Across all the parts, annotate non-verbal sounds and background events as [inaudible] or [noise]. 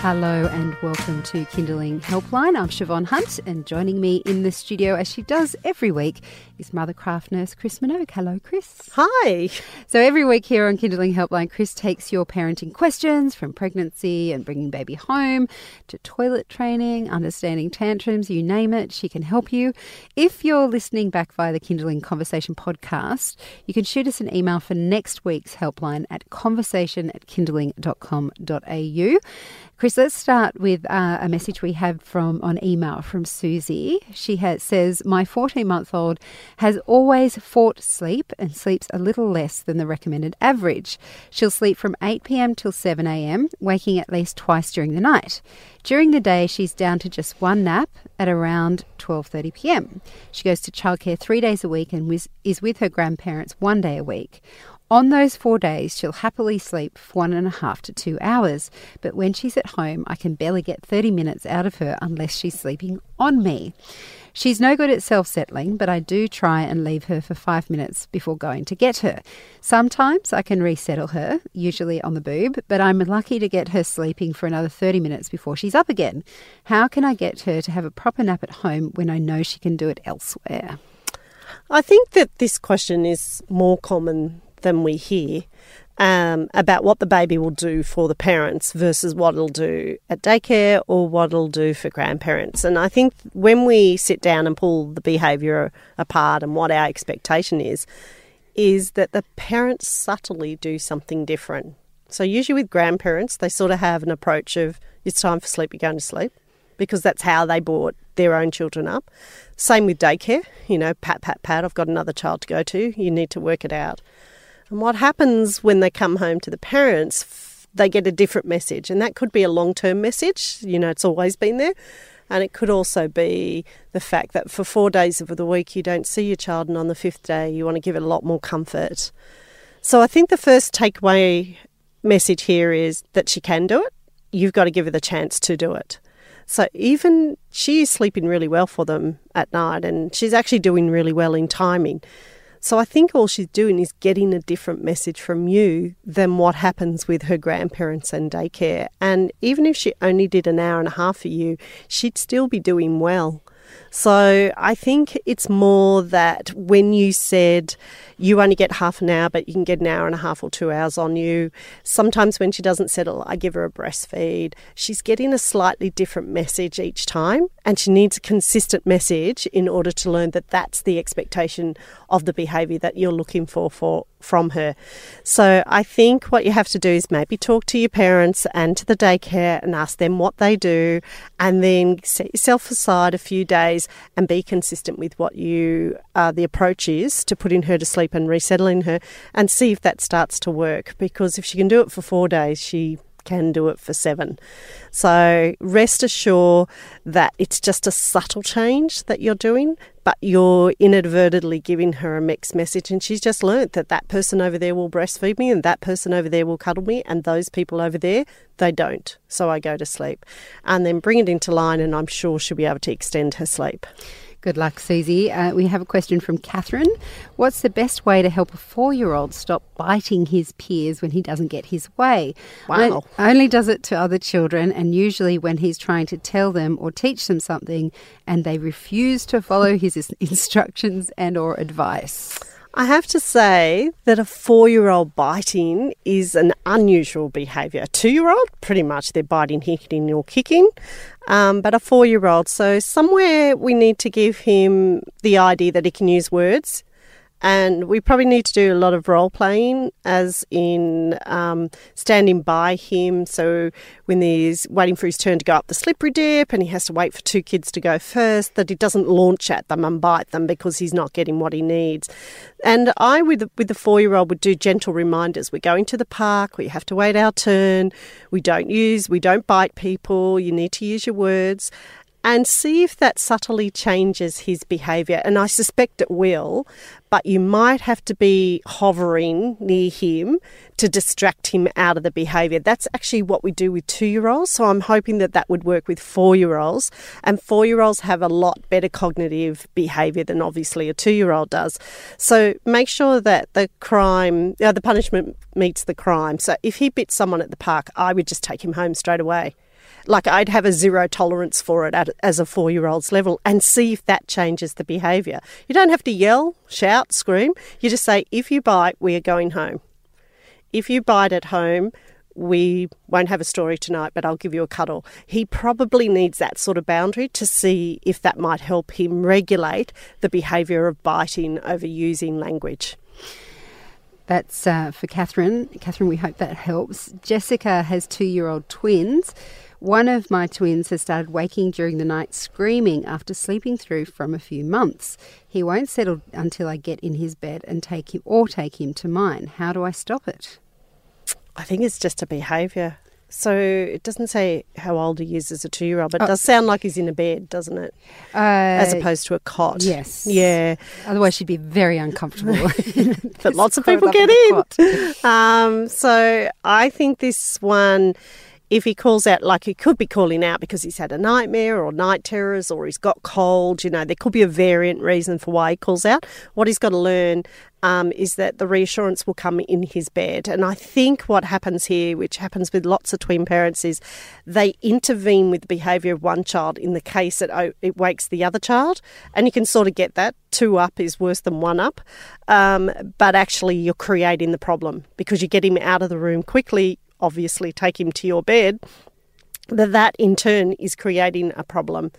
Hello and welcome to Kinderling Helpline. I'm Shevonne Hunt, and joining me in the studio, as she does every week, is Mothercraft nurse Chris Minogue. Hello, Chris. Hi. So every week here on Kinderling Helpline, Chris takes your parenting questions from pregnancy and bringing baby home to toilet training, understanding tantrums, you name it, she can help you. If you're listening back via the Kinderling Conversation podcast, you can shoot us an email for next week's helpline at conversation at kinderling.com.au. Chris, let's start with uh, a message we have from on email from Susie. She has, says, "My 14-month-old has always fought sleep and sleeps a little less than the recommended average. She'll sleep from 8 p.m. till 7 a.m., waking at least twice during the night. During the day, she's down to just one nap at around 12:30 p.m. She goes to childcare three days a week and is with her grandparents one day a week." On those four days, she'll happily sleep for one and a half to two hours. But when she's at home, I can barely get 30 minutes out of her unless she's sleeping on me. She's no good at self settling, but I do try and leave her for five minutes before going to get her. Sometimes I can resettle her, usually on the boob, but I'm lucky to get her sleeping for another 30 minutes before she's up again. How can I get her to have a proper nap at home when I know she can do it elsewhere? I think that this question is more common than we hear um, about what the baby will do for the parents versus what it'll do at daycare or what it'll do for grandparents. And I think when we sit down and pull the behaviour apart and what our expectation is, is that the parents subtly do something different. So usually with grandparents, they sort of have an approach of it's time for sleep, you're going to sleep, because that's how they brought their own children up. Same with daycare, you know, pat, pat, pat, I've got another child to go to, you need to work it out. And what happens when they come home to the parents, they get a different message. And that could be a long term message, you know, it's always been there. And it could also be the fact that for four days of the week you don't see your child, and on the fifth day you want to give it a lot more comfort. So I think the first takeaway message here is that she can do it. You've got to give her the chance to do it. So even she is sleeping really well for them at night, and she's actually doing really well in timing. So I think all she's doing is getting a different message from you than what happens with her grandparents and daycare. And even if she only did an hour and a half for you, she'd still be doing well. So I think it's more that when you said you only get half an hour, but you can get an hour and a half or two hours on you, sometimes when she doesn't settle, I give her a breastfeed. She's getting a slightly different message each time, and she needs a consistent message in order to learn that that's the expectation of the behaviour that you're looking for, for from her. So I think what you have to do is maybe talk to your parents and to the daycare and ask them what they do, and then set yourself aside a few days and be consistent with what you uh, the approach is to putting her to sleep and resettling her, and see if that starts to work. Because if she can do it for four days, she can do it for seven. So rest assured that it's just a subtle change that you're doing, but you're inadvertently giving her a mixed message. And she's just learnt that that person over there will breastfeed me and that person over there will cuddle me, and those people over there, they don't. So I go to sleep. And then bring it into line, and I'm sure she'll be able to extend her sleep. Good luck, Susie. Uh, we have a question from Catherine. What's the best way to help a four year old stop biting his peers when he doesn't get his way? Wow. I- only does it to other children, and usually when he's trying to tell them or teach them something and they refuse to follow his [laughs] instructions and or advice. I have to say that a four year old biting is an unusual behaviour. A two year old, pretty much they're biting, hitting, or kicking. Um, but a four year old, so somewhere we need to give him the idea that he can use words. And we probably need to do a lot of role playing, as in um, standing by him. So when he's waiting for his turn to go up the slippery dip and he has to wait for two kids to go first, that he doesn't launch at them and bite them because he's not getting what he needs. And I, with with the four year old, would do gentle reminders. We're going to the park, we have to wait our turn, we don't use, we don't bite people, you need to use your words. And see if that subtly changes his behaviour. And I suspect it will, but you might have to be hovering near him to distract him out of the behaviour. That's actually what we do with two year olds. So I'm hoping that that would work with four year olds. And four year olds have a lot better cognitive behaviour than obviously a two year old does. So make sure that the crime, uh, the punishment meets the crime. So if he bit someone at the park, I would just take him home straight away like I'd have a zero tolerance for it at, as a four year old's level and see if that changes the behaviour. You don't have to yell, shout, scream. You just say, if you bite, we are going home. If you bite at home, we won't have a story tonight, but I'll give you a cuddle. He probably needs that sort of boundary to see if that might help him regulate the behaviour of biting over using language. That's uh, for Catherine. Catherine, we hope that helps. Jessica has two year old twins. One of my twins has started waking during the night screaming after sleeping through from a few months. He won't settle until I get in his bed and take him or take him to mine. How do I stop it? I think it's just a behaviour. So it doesn't say how old he is as a two year old, but it does sound like he's in a bed, doesn't it? Uh, As opposed to a cot. Yes. Yeah. Otherwise, she'd be very uncomfortable. [laughs] But [laughs] lots of people get in. Um, so I think this one, if he calls out, like he could be calling out because he's had a nightmare or night terrors or he's got cold, you know, there could be a variant reason for why he calls out. What he's got to learn um, is that the reassurance will come in his bed. And I think what happens here, which happens with lots of twin parents, is they intervene with the behaviour of one child in the case that it wakes the other child. And you can sort of get that. Two up is worse than one up. Um, but actually, you're creating the problem because you get him out of the room quickly, obviously, take him to your bed. That that in turn is creating a problem.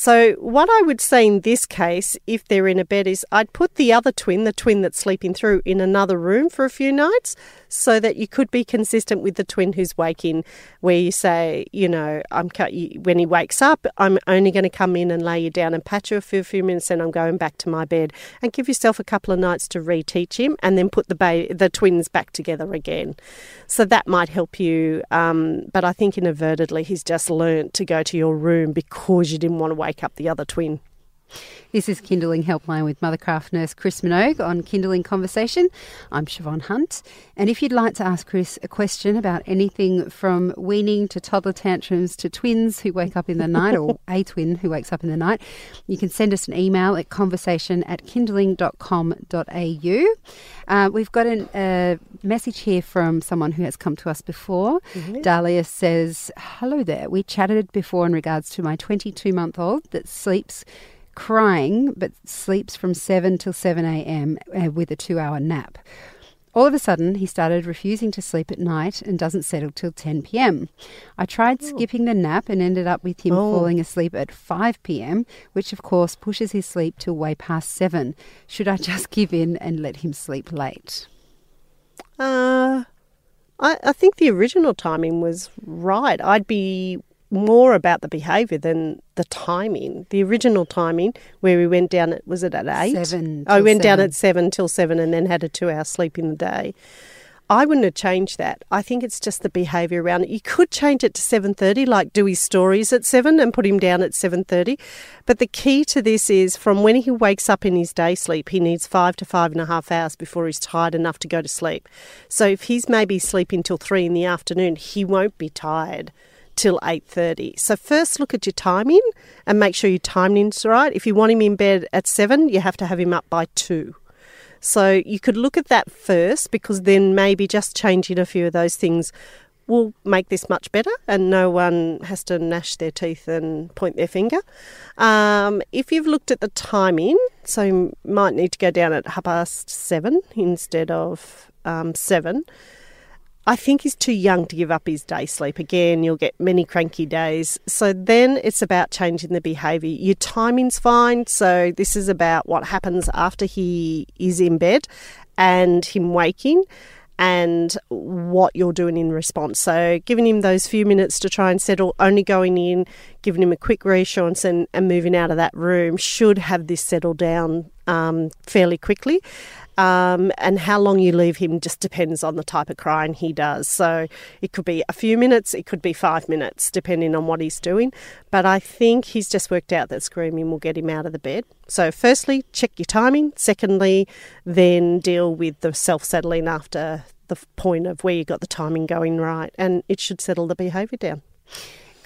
So, what I would say in this case, if they're in a bed, is I'd put the other twin, the twin that's sleeping through, in another room for a few nights so that you could be consistent with the twin who's waking, where you say, you know, I'm when he wakes up, I'm only going to come in and lay you down and pat you for a few minutes, and I'm going back to my bed, and give yourself a couple of nights to reteach him, and then put the ba- the twins back together again. So that might help you. Um, but I think inadvertently he's just learnt to go to your room because you didn't want to wake up the other twin. This is Kinderling Helpline with Mothercraft nurse Chris Minogue on Kinderling Conversation. I'm Shevonne Hunt. And if you'd like to ask Chris a question about anything from weaning to toddler tantrums to twins who wake up in the night or [laughs] a twin who wakes up in the night, you can send us an email at conversation at kinderling.com.au. Uh, we've got a message here from someone who has come to us before. Dahlia says, Hello there. We chatted before in regards to my 22 month old that sleeps crying but sleeps from 7 till 7 a.m. Uh, with a two hour nap. All of a sudden, he started refusing to sleep at night and doesn't settle till 10 p.m. I tried skipping the nap and ended up with him Oh. falling asleep at 5 p.m., which of course pushes his sleep till way past 7. Should I just [laughs] give in and let him sleep late? Uh, I, I think the original timing was right. I'd be more about the behaviour than the timing. The original timing, where we went down at was it at eight? Seven oh, I till went down at seven till seven, and then had a two-hour sleep in the day. I wouldn't have changed that. I think it's just the behaviour around it. You could change it to seven thirty, like do his stories at seven and put him down at seven thirty. But the key to this is from when he wakes up in his day sleep, he needs five to five and a half hours before he's tired enough to go to sleep. So if he's maybe sleeping till three in the afternoon, he won't be tired till 8.30 so first look at your timing and make sure your timing's right if you want him in bed at 7 you have to have him up by 2 so you could look at that first because then maybe just changing a few of those things will make this much better and no one has to gnash their teeth and point their finger. Um, if you've looked at the timing, so you might need to go down at half past seven instead of um, seven. I think he's too young to give up his day sleep. Again, you'll get many cranky days. So then it's about changing the behaviour. Your timing's fine. So this is about what happens after he is in bed and him waking and what you're doing in response. So giving him those few minutes to try and settle, only going in, giving him a quick reassurance and, and moving out of that room should have this settle down um, fairly quickly. Um, and how long you leave him just depends on the type of crying he does. So it could be a few minutes, it could be five minutes, depending on what he's doing. But I think he's just worked out that screaming will get him out of the bed. So, firstly, check your timing. Secondly, then deal with the self settling after the point of where you got the timing going right, and it should settle the behaviour down.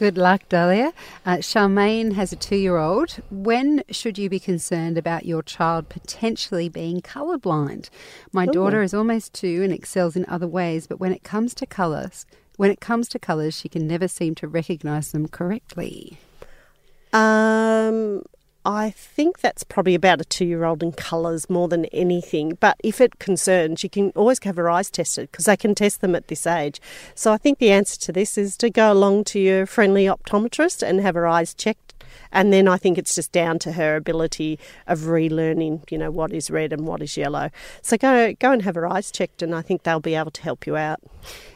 Good luck, Dahlia. Uh, Charmaine has a two year old. When should you be concerned about your child potentially being colourblind? My daughter is almost two and excels in other ways, but when it comes to colours, when it comes to colours, she can never seem to recognise them correctly. Um, I think that's probably about a two year old in colours more than anything. But if it concerns, you can always have her eyes tested because they can test them at this age. So I think the answer to this is to go along to your friendly optometrist and have her eyes checked. And then I think it's just down to her ability of relearning, you know, what is red and what is yellow. So go go and have her eyes checked, and I think they'll be able to help you out.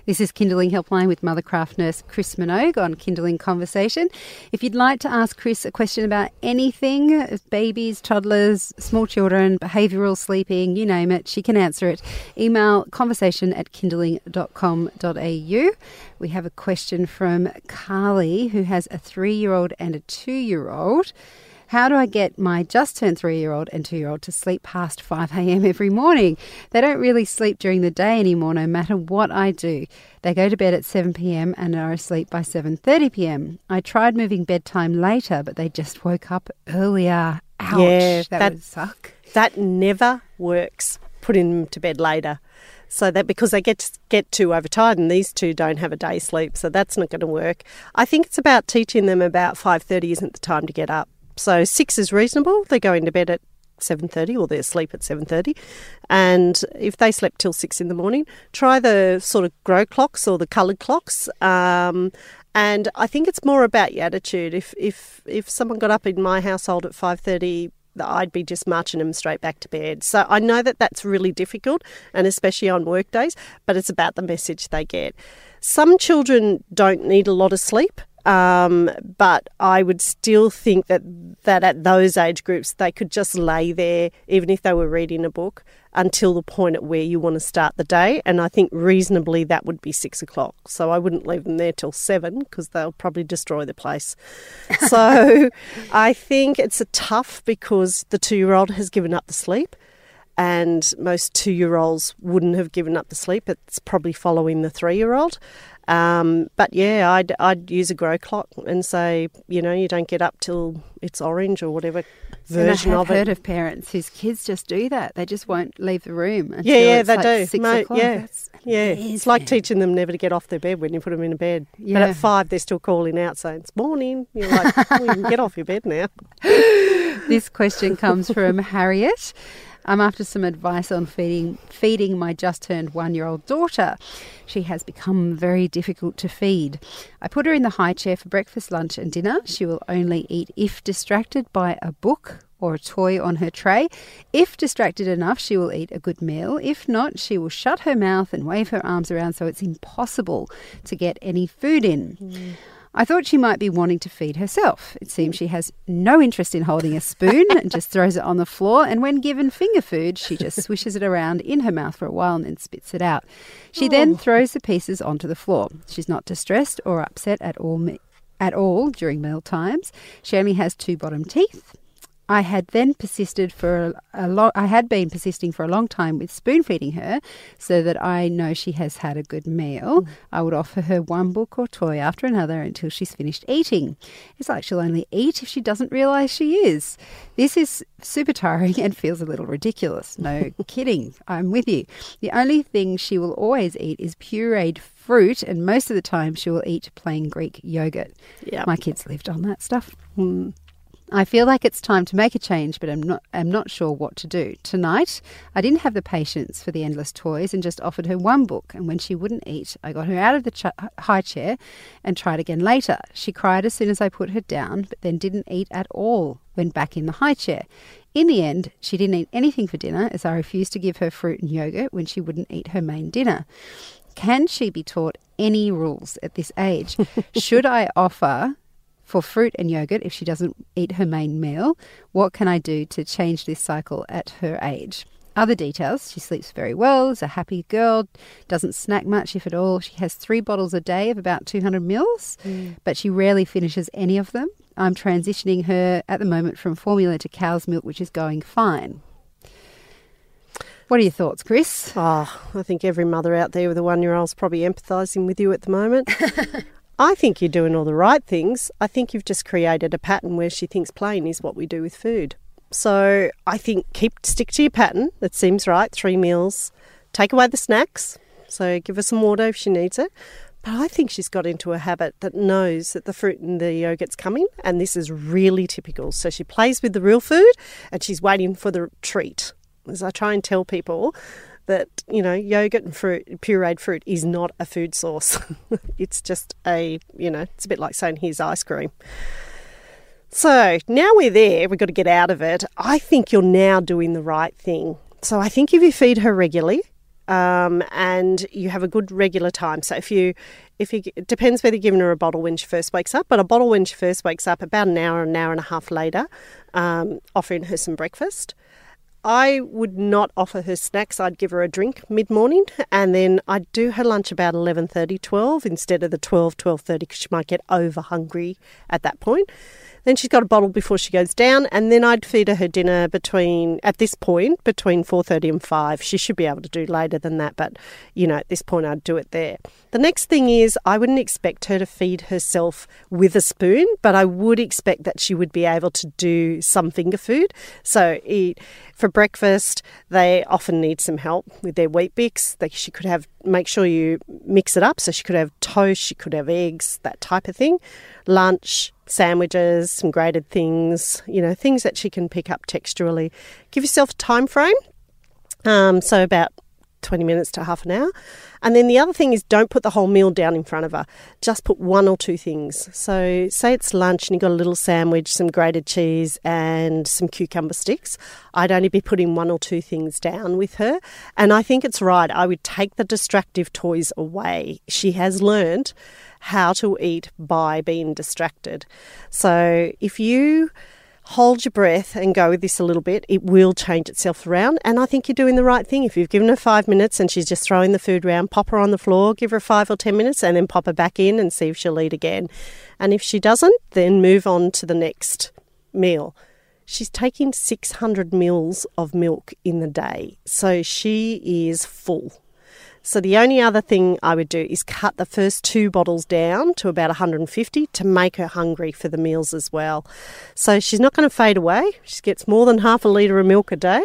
This is Kinderling Helpline with Mothercraft nurse Chris Minogue on Kinderling Conversation. If you'd like to ask Chris a question about anything babies, toddlers, small children, behavioural sleeping, you name it, she can answer it. Email conversation at kinderling.com.au. We have a question from Carly, who has a three year old and a two year old. How do I get my just turned three year old and two year old to sleep past 5 a.m. every morning? They don't really sleep during the day anymore, no matter what I do. They go to bed at 7 p.m. and are asleep by 7:30 p.m. I tried moving bedtime later, but they just woke up earlier. Ouch, Yeah, that, that- would suck. That never works. Putting them to bed later. So that because they get get too overtired, and these two don't have a day sleep, so that's not going to work. I think it's about teaching them about five thirty isn't the time to get up. So six is reasonable. They're going to bed at seven thirty, or they're asleep at seven thirty, and if they slept till six in the morning, try the sort of grow clocks or the coloured clocks. Um, and I think it's more about your attitude. If if if someone got up in my household at five thirty, I'd be just marching them straight back to bed. So I know that that's really difficult, and especially on work days. But it's about the message they get. Some children don't need a lot of sleep. Um, but I would still think that that at those age groups they could just lay there, even if they were reading a book, until the point at where you want to start the day. And I think reasonably that would be six o'clock. So I wouldn't leave them there till seven because they'll probably destroy the place. [laughs] so I think it's a tough because the two-year-old has given up the sleep and most two year olds wouldn't have given up the sleep. It's probably following the three year old. Um, but yeah, I'd, I'd use a grow clock and say, you know, you don't get up till it's orange or whatever version And I have of heard it. of parents whose kids just do that. They just won't leave the room. Until yeah, yeah, they like do. Six Mate, o'clock. yeah, That's yeah. It's like teaching them never to get off their bed when you put them in a bed. But at five, they're still calling out saying, it's morning. You're like, well, you can get off your bed now. [laughs] This question comes from Harriet. I'm after some advice on feeding feeding my just turned one year old daughter. She has become very difficult to feed. I put her in the high chair for breakfast, lunch, and dinner. She will only eat if distracted by a book or a toy on her tray. If distracted enough, she will eat a good meal. If not, she will shut her mouth and wave her arms around so it's impossible to get any food in. Mm. I thought she might be wanting to feed herself. It seems she has no interest in holding a spoon and [laughs] just throws it on the floor. And when given finger food, she just [laughs] swishes it around in her mouth for a while and then spits it out. She then oh. throws the pieces onto the floor. She's not distressed or upset at all. At all during meal times, she only has two bottom teeth. I had then persisted for a, long. I had been persisting for a long time with spoon feeding her, so that I know she has had a good meal. Mm. I would offer her one book or toy after another until she's finished eating. It's like she'll only eat if she doesn't realise she is. This is super tiring and feels a little ridiculous. No [laughs] kidding. I'm with you. The only thing she will always eat is pureed fruit, and most of the time she will eat plain Greek yogurt. Yeah. My kids lived on that stuff. Mm. I feel like it's time to make a change, but I'm not. I'm not sure what to do tonight. I didn't have the patience for the endless toys and just offered her one book. And when she wouldn't eat, I got her out of the ch- high chair and tried again later. She cried as soon as I put her down, but then didn't eat at all when back in the high chair. In the end, she didn't eat anything for dinner as I refused to give her fruit and yogurt when she wouldn't eat her main dinner. Can she be taught any rules at this age? [laughs] Should I offer for fruit and yogurt if she doesn't eat her main meal? What can I do to change this cycle at her age? Other details she sleeps very well, is a happy girl, doesn't snack much, if at all. She has three bottles a day of about 200 mils, mm. but she rarely finishes any of them. I'm transitioning her at the moment from formula to cow's milk, which is going fine. What are your thoughts, Chris? Oh, I think every mother out there with a one year old is probably empathising with you at the moment. [laughs] I think you're doing all the right things. I think you've just created a pattern where she thinks plain is what we do with food. So I think keep stick to your pattern. That seems right. Three meals. Take away the snacks. So give her some water if she needs it. But I think she's got into a habit that knows that the fruit and the yogurt's coming, and this is really typical. So she plays with the real food and she's waiting for the treat. As I try and tell people that, you know, yogurt and fruit, pureed fruit is not a food source. [laughs] it's just a, you know, it's a bit like saying here's ice cream. So now we're there, we've got to get out of it. I think you're now doing the right thing. So I think if you feed her regularly, um, and you have a good regular time. So if you, if you, it depends whether you're giving her a bottle when she first wakes up, but a bottle when she first wakes up, about an hour, an hour and a half later, um, offering her some breakfast. I would not offer her snacks. I'd give her a drink mid-morning and then I'd do her lunch about 11:30, 12 instead of the 12, 12:30 because she might get over hungry at that point. Then she's got a bottle before she goes down, and then I'd feed her her dinner between at this point between four thirty and five. She should be able to do later than that, but you know at this point I'd do it there. The next thing is I wouldn't expect her to feed herself with a spoon, but I would expect that she would be able to do some finger food. So eat for breakfast. They often need some help with their Weet-Bix. They, she could have make sure you mix it up. So she could have toast, she could have eggs, that type of thing. Lunch sandwiches, some grated things, you know, things that she can pick up texturally. Give yourself a time frame. Um, so about 20 minutes to half an hour. And then the other thing is don't put the whole meal down in front of her. Just put one or two things. So say it's lunch and you've got a little sandwich, some grated cheese and some cucumber sticks. I'd only be putting one or two things down with her. And I think it's right. I would take the distractive toys away. She has learned how to eat by being distracted. So if you hold your breath and go with this a little bit, it will change itself around. And I think you're doing the right thing. If you've given her five minutes and she's just throwing the food around, pop her on the floor, give her five or 10 minutes, and then pop her back in and see if she'll eat again. And if she doesn't, then move on to the next meal. She's taking 600 mils of milk in the day, so she is full. So the only other thing I would do is cut the first two bottles down to about 150 to make her hungry for the meals as well. So she's not going to fade away. She gets more than half a litre of milk a day.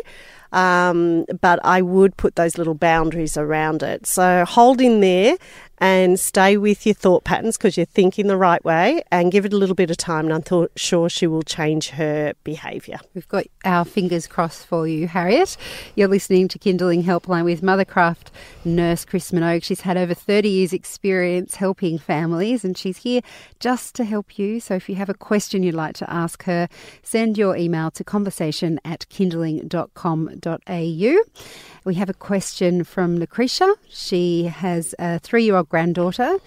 Um, but I would put those little boundaries around it. So hold in there and stay with your thought patterns because you're thinking the right way and give it a little bit of time and I'm th- sure she will change her behaviour. We've got our fingers crossed for you, Harriet. You're listening to Kinderling Helpline with Mothercraft nurse Chris Minogue. She's had over 30 years' experience helping families and she's here just to help you. So if you have a question you'd like to ask her, send your email to conversation at kinderling.com.au. We have a question from Lucretia. She has a three year old granddaughter.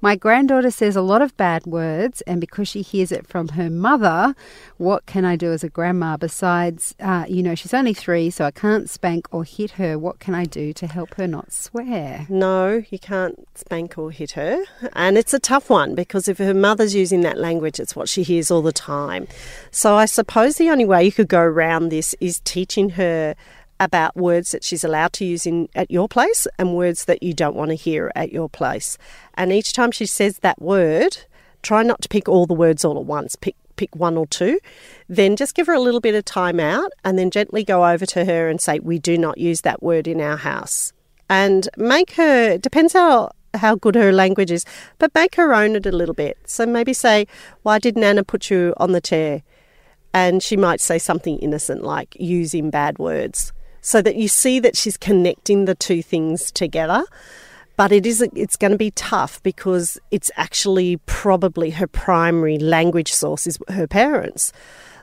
My granddaughter says a lot of bad words, and because she hears it from her mother, what can I do as a grandma? Besides, uh, you know, she's only three, so I can't spank or hit her. What can I do to help her not swear? No, you can't spank or hit her. And it's a tough one because if her mother's using that language, it's what she hears all the time. So I suppose the only way you could go around this is teaching her about words that she's allowed to use in at your place and words that you don't want to hear at your place. And each time she says that word, try not to pick all the words all at once. Pick pick one or two. Then just give her a little bit of time out and then gently go over to her and say, We do not use that word in our house. And make her depends how how good her language is, but make her own it a little bit. So maybe say, Why did Nana put you on the chair? And she might say something innocent like using bad words so that you see that she's connecting the two things together. But it is it's going to be tough because it's actually probably her primary language source is her parents.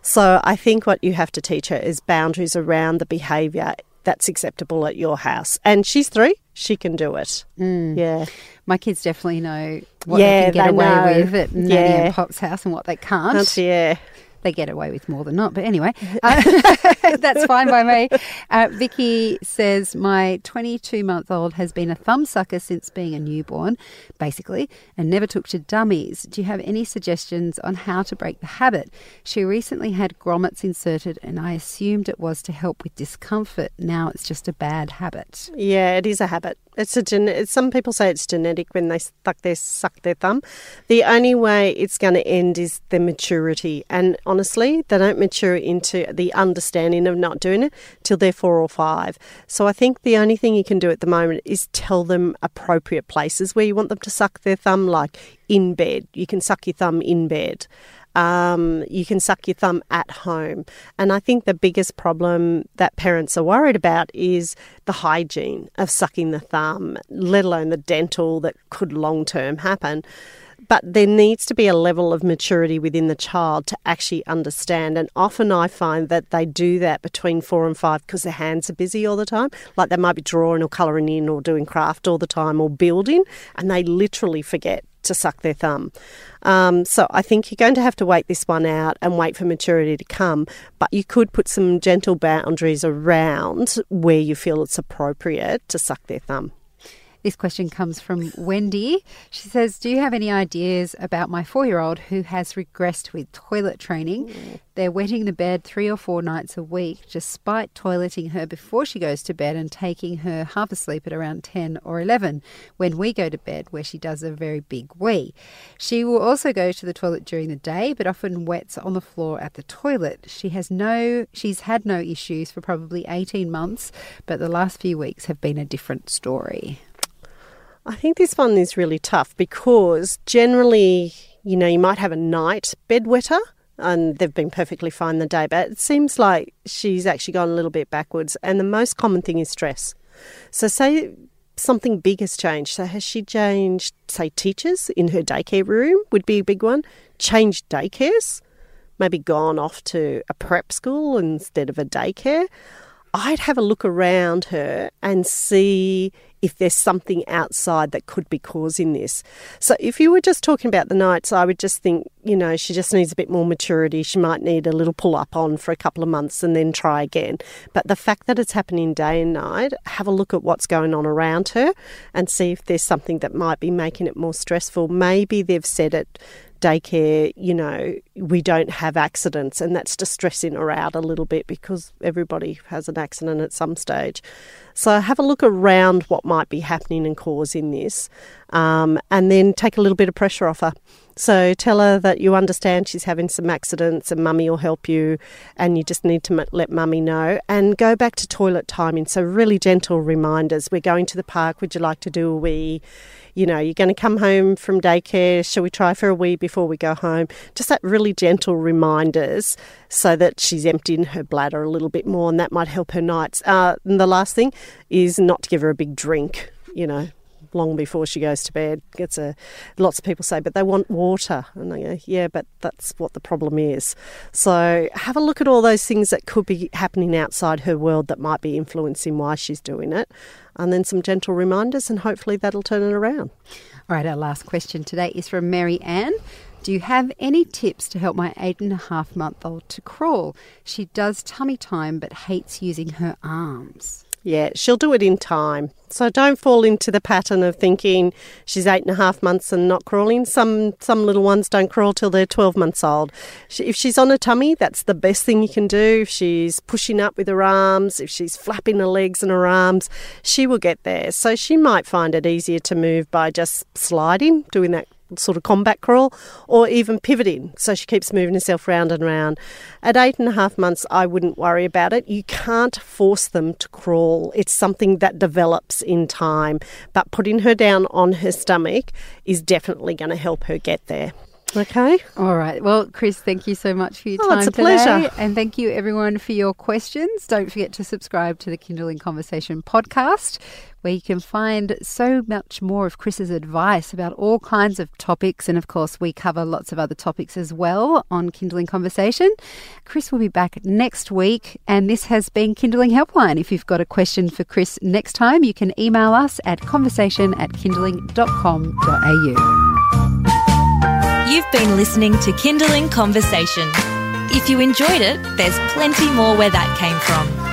So I think what you have to teach her is boundaries around the behaviour that's acceptable at your house. And she's three, she can do it. Mm. Yeah. My kids definitely know what Yeah, they can get they away know. with at Nanny Yeah. and Pop's house and what they can't. That's, yeah. They get away with more than not. But anyway, [laughs] uh, [laughs] that's fine by me. Uh, Vicky says, My 22 month old has been a thumb sucker since being a newborn, basically, and never took to dummies. Do you have any suggestions on how to break the habit? She recently had grommets inserted, and I assumed it was to help with discomfort. Now it's just a bad habit. Yeah, it is a habit. It's a gen- some people say it's genetic when they suck their suck their thumb. The only way it's going to end is their maturity, and honestly, they don't mature into the understanding of not doing it till they're four or five. So I think the only thing you can do at the moment is tell them appropriate places where you want them to suck their thumb, like in bed. You can suck your thumb in bed. Um, you can suck your thumb at home. And I think the biggest problem that parents are worried about is the hygiene of sucking the thumb, let alone the dental that could long term happen. But there needs to be a level of maturity within the child to actually understand. And often I find that they do that between four and five because their hands are busy all the time. Like they might be drawing or colouring in or doing craft all the time or building, and they literally forget to suck their thumb. Um, so I think you're going to have to wait this one out and wait for maturity to come. But you could put some gentle boundaries around where you feel it's appropriate to suck their thumb. This question comes from Wendy. She says, Do you have any ideas about my four year old who has regressed with toilet training? They're wetting the bed three or four nights a week, despite toileting her before she goes to bed and taking her half asleep at around 10 or 11 when we go to bed, where she does a very big wee. She will also go to the toilet during the day, but often wets on the floor at the toilet. She has no, she's had no issues for probably 18 months, but the last few weeks have been a different story. I think this one is really tough because generally, you know, you might have a night bedwetter and they've been perfectly fine the day, but it seems like she's actually gone a little bit backwards. And the most common thing is stress. So, say something big has changed. So, has she changed, say, teachers in her daycare room? Would be a big one. Changed daycares? Maybe gone off to a prep school instead of a daycare. I'd have a look around her and see if there's something outside that could be causing this. So, if you were just talking about the nights, I would just think, you know, she just needs a bit more maturity. She might need a little pull up on for a couple of months and then try again. But the fact that it's happening day and night, have a look at what's going on around her and see if there's something that might be making it more stressful. Maybe they've said it daycare, you know, we don't have accidents, and that's distressing stressing her out a little bit because everybody has an accident at some stage. So have a look around what might be happening and causing this, um, and then take a little bit of pressure off her. So tell her that you understand she's having some accidents and mummy will help you, and you just need to let mummy know. And go back to toilet timing. So, really gentle reminders. We're going to the park. Would you like to do a wee? You know, you're going to come home from daycare. Shall we try for a wee before we go home? Just that really gentle reminders so that she's emptying her bladder a little bit more, and that might help her nights. Uh, and the last thing is not to give her a big drink, you know long before she goes to bed. Gets a lots of people say, but they want water, and go, yeah, but that's what the problem is. So have a look at all those things that could be happening outside her world that might be influencing why she's doing it, and then some gentle reminders, and hopefully that'll turn it around. All right, our last question today is from Mary Ann. Do you have any tips to help my eight and a half month old to crawl? She does tummy time but hates using her arms. Yeah, she'll do it in time. So don't fall into the pattern of thinking she's eight and a half months and not crawling. Some some little ones don't crawl till they're twelve months old. She, if she's on a tummy, that's the best thing you can do. If she's pushing up with her arms, if she's flapping her legs and her arms, she will get there. So she might find it easier to move by just sliding, doing that sort of combat crawl, or even pivoting. So she keeps moving herself round and round. At eight and a half months, I wouldn't worry about it. You can't force them to crawl, it's something that develops in time. But putting her down on her stomach is definitely going to help her get there. Okay. All right. Well, Chris, thank you so much for your Oh, time it's a today. pleasure. And thank you, everyone, for your questions. Don't forget to subscribe to the Kinderling Conversation podcast, where you can find so much more of Chris's advice about all kinds of topics. And of course, we cover lots of other topics as well on Kinderling Conversation. Chris will be back next week. And this has been Kinderling Helpline. If you've got a question for Chris next time, you can email us at conversation at kinderling.com.au. You've been listening to Kinderling Conversation. If you enjoyed it, there's plenty more where that came from.